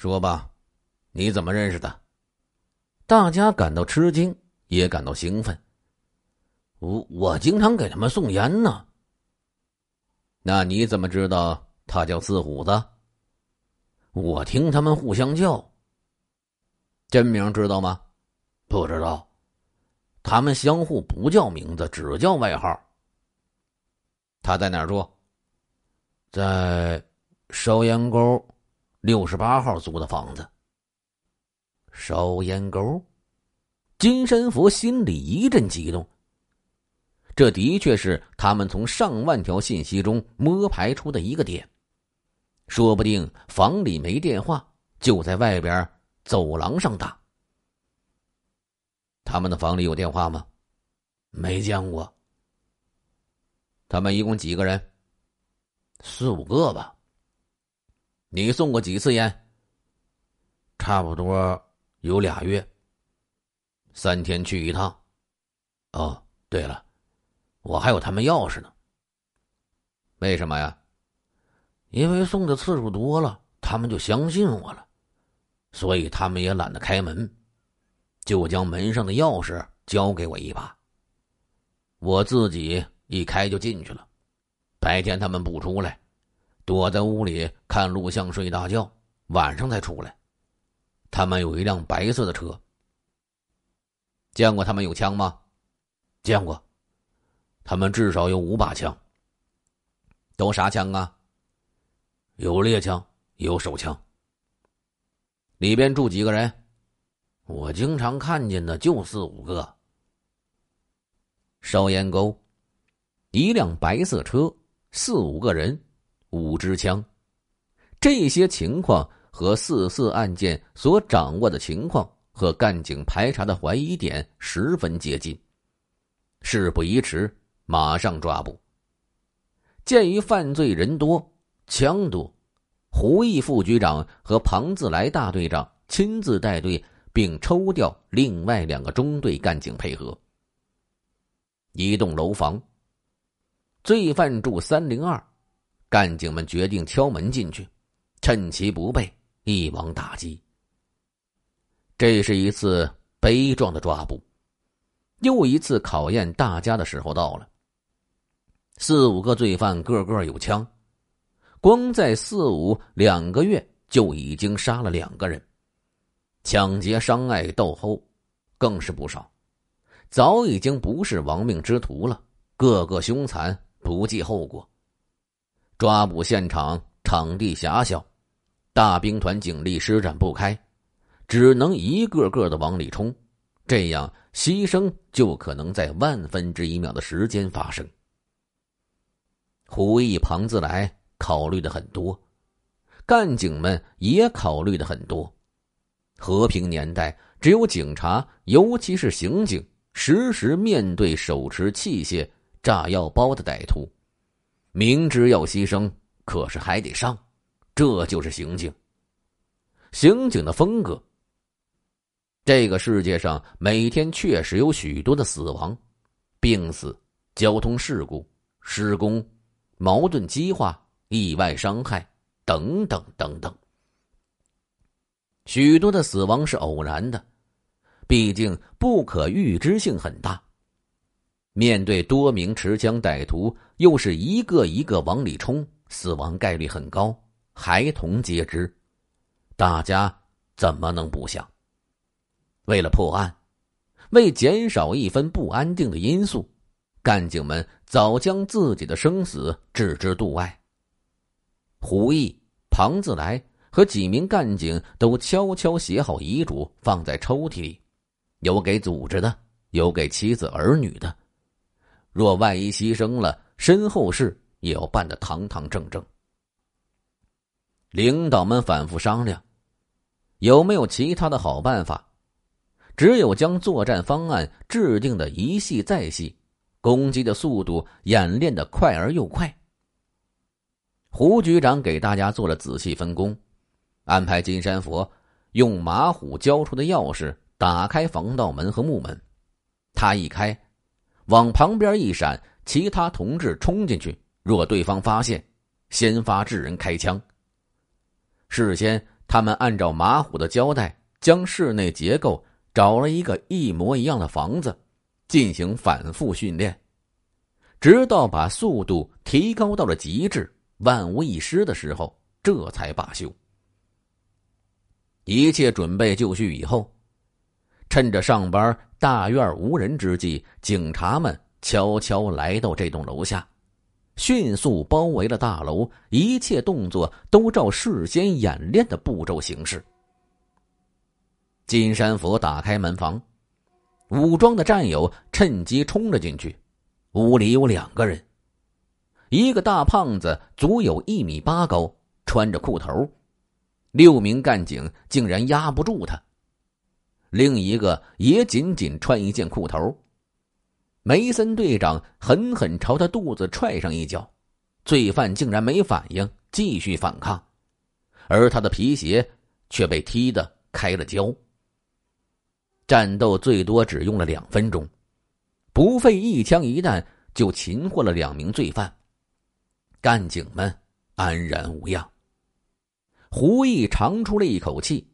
说吧，你怎么认识的？大家感到吃惊，也感到兴奋。我我经常给他们送烟呢。那你怎么知道他叫四虎子？我听他们互相叫。真名知道吗？不知道。他们相互不叫名字，只叫外号。他在哪儿住？在烧烟沟。六十八号租的房子，烧烟沟。金山佛心里一阵激动。这的确是他们从上万条信息中摸排出的一个点。说不定房里没电话，就在外边走廊上打。他们的房里有电话吗？没见过。他们一共几个人？四五个吧。你送过几次烟？差不多有俩月，三天去一趟。哦，对了，我还有他们钥匙呢。为什么呀？因为送的次数多了，他们就相信我了，所以他们也懒得开门，就将门上的钥匙交给我一把。我自己一开就进去了，白天他们不出来。躲在屋里看录像睡大觉，晚上才出来。他们有一辆白色的车。见过他们有枪吗？见过。他们至少有五把枪。都啥枪啊？有猎枪，有手枪。里边住几个人？我经常看见的就四五个。烧烟沟，一辆白色车，四五个人。五支枪，这些情况和四四案件所掌握的情况和干警排查的怀疑点十分接近。事不宜迟，马上抓捕。鉴于犯罪人多、枪多，胡毅副局长和庞自来大队长亲自带队，并抽调另外两个中队干警配合。一栋楼房，罪犯住三零二。干警们决定敲门进去，趁其不备，一网打尽。这是一次悲壮的抓捕，又一次考验大家的时候到了。四五个罪犯个个有枪，光在四五两个月就已经杀了两个人，抢劫、伤害、斗殴，更是不少，早已经不是亡命之徒了，个个凶残，不计后果。抓捕现场场地狭小，大兵团警力施展不开，只能一个个的往里冲，这样牺牲就可能在万分之一秒的时间发生。胡毅、庞自来考虑的很多，干警们也考虑的很多。和平年代，只有警察，尤其是刑警，时时面对手持器械、炸药包的歹徒。明知要牺牲，可是还得上，这就是刑警。刑警的风格。这个世界上每天确实有许多的死亡、病死、交通事故、施工、矛盾激化、意外伤害等等等等。许多的死亡是偶然的，毕竟不可预知性很大。面对多名持枪歹徒，又是一个一个往里冲，死亡概率很高，孩童皆知。大家怎么能不想？为了破案，为减少一分不安定的因素，干警们早将自己的生死置之度外。胡毅、庞自来和几名干警都悄悄写好遗嘱，放在抽屉里，有给组织的，有给妻子儿女的。若万一牺牲了，身后事也要办得堂堂正正。领导们反复商量，有没有其他的好办法？只有将作战方案制定的一细再细，攻击的速度演练的快而又快。胡局长给大家做了仔细分工，安排金山佛用马虎交出的钥匙打开防盗门和木门，他一开。往旁边一闪，其他同志冲进去。若对方发现，先发制人开枪。事先，他们按照马虎的交代，将室内结构找了一个一模一样的房子，进行反复训练，直到把速度提高到了极致、万无一失的时候，这才罢休。一切准备就绪以后，趁着上班大院无人之际，警察们悄悄来到这栋楼下。迅速包围了大楼，一切动作都照事先演练的步骤行事。金山佛打开门房，武装的战友趁机冲了进去。屋里有两个人，一个大胖子足有一米八高，穿着裤头，六名干警竟然压不住他；另一个也仅仅穿一件裤头。梅森队长狠狠朝他肚子踹上一脚，罪犯竟然没反应，继续反抗，而他的皮鞋却被踢得开了胶。战斗最多只用了两分钟，不费一枪一弹就擒获了两名罪犯，干警们安然无恙。胡毅长出了一口气，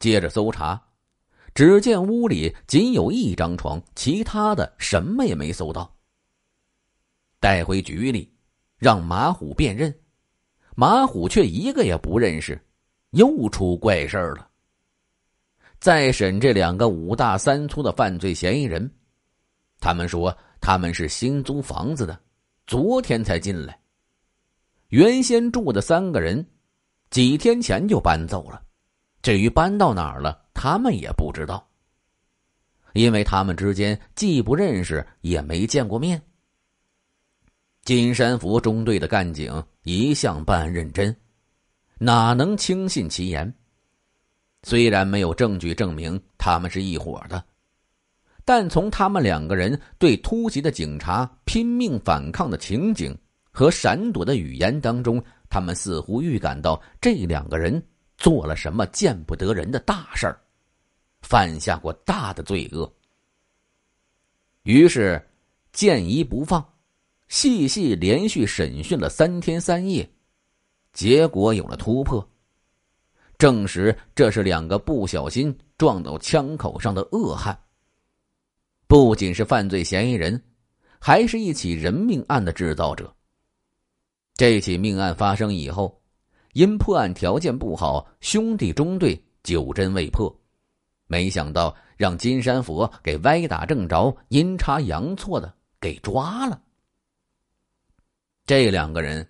接着搜查。只见屋里仅有一张床，其他的什么也没搜到。带回局里，让马虎辨认，马虎却一个也不认识，又出怪事了。再审这两个五大三粗的犯罪嫌疑人，他们说他们是新租房子的，昨天才进来。原先住的三个人，几天前就搬走了，至于搬到哪儿了？他们也不知道，因为他们之间既不认识，也没见过面。金山福中队的干警一向办案认真，哪能轻信其言？虽然没有证据证明他们是一伙的，但从他们两个人对突袭的警察拼命反抗的情景和闪躲的语言当中，他们似乎预感到这两个人做了什么见不得人的大事儿。犯下过大的罪恶，于是见疑不放，细细连续审讯了三天三夜，结果有了突破，证实这是两个不小心撞到枪口上的恶汉。不仅是犯罪嫌疑人，还是一起人命案的制造者。这起命案发生以后，因破案条件不好，兄弟中队久侦未破。没想到让金山佛给歪打正着、阴差阳错的给抓了。这两个人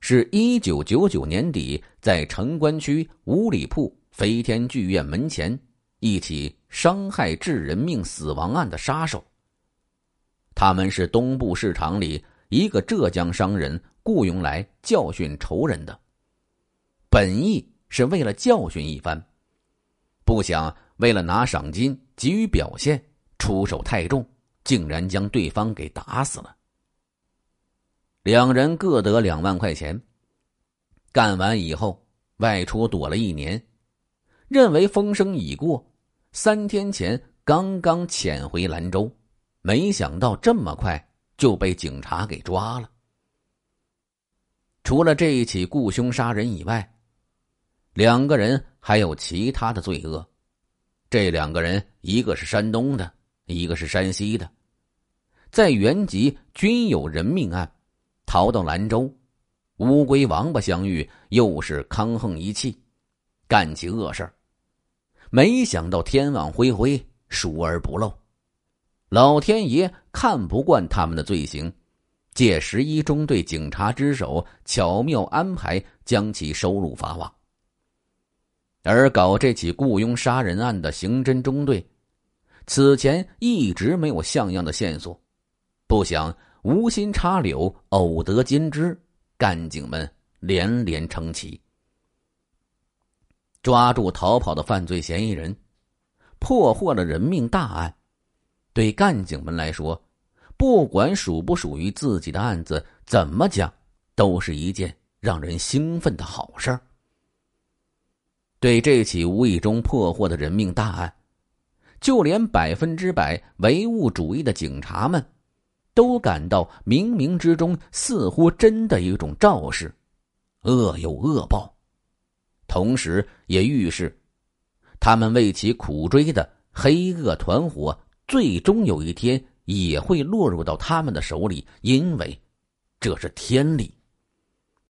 是一九九九年底在城关区五里铺飞天剧院门前一起伤害致人命死亡案的杀手。他们是东部市场里一个浙江商人雇佣来教训仇人的，本意是为了教训一番。不想为了拿赏金急于表现，出手太重，竟然将对方给打死了。两人各得两万块钱。干完以后，外出躲了一年，认为风声已过，三天前刚刚潜回兰州，没想到这么快就被警察给抓了。除了这一起雇凶杀人以外，两个人还有其他的罪恶，这两个人一个是山东的，一个是山西的，在原籍均有人命案，逃到兰州，乌龟王八相遇，又是抗衡一气，干起恶事没想到天网恢恢，疏而不漏，老天爷看不惯他们的罪行，借十一中队警察之手，巧妙安排将其收入法网。而搞这起雇佣杀人案的刑侦中队，此前一直没有像样的线索，不想无心插柳，偶得金枝，干警们连连称奇。抓住逃跑的犯罪嫌疑人，破获了人命大案，对干警们来说，不管属不属于自己的案子，怎么讲，都是一件让人兴奋的好事儿。对这起无意中破获的人命大案，就连百分之百唯物主义的警察们，都感到冥冥之中似乎真的有一种肇事，恶有恶报。同时也预示，他们为其苦追的黑恶团伙，最终有一天也会落入到他们的手里，因为这是天理。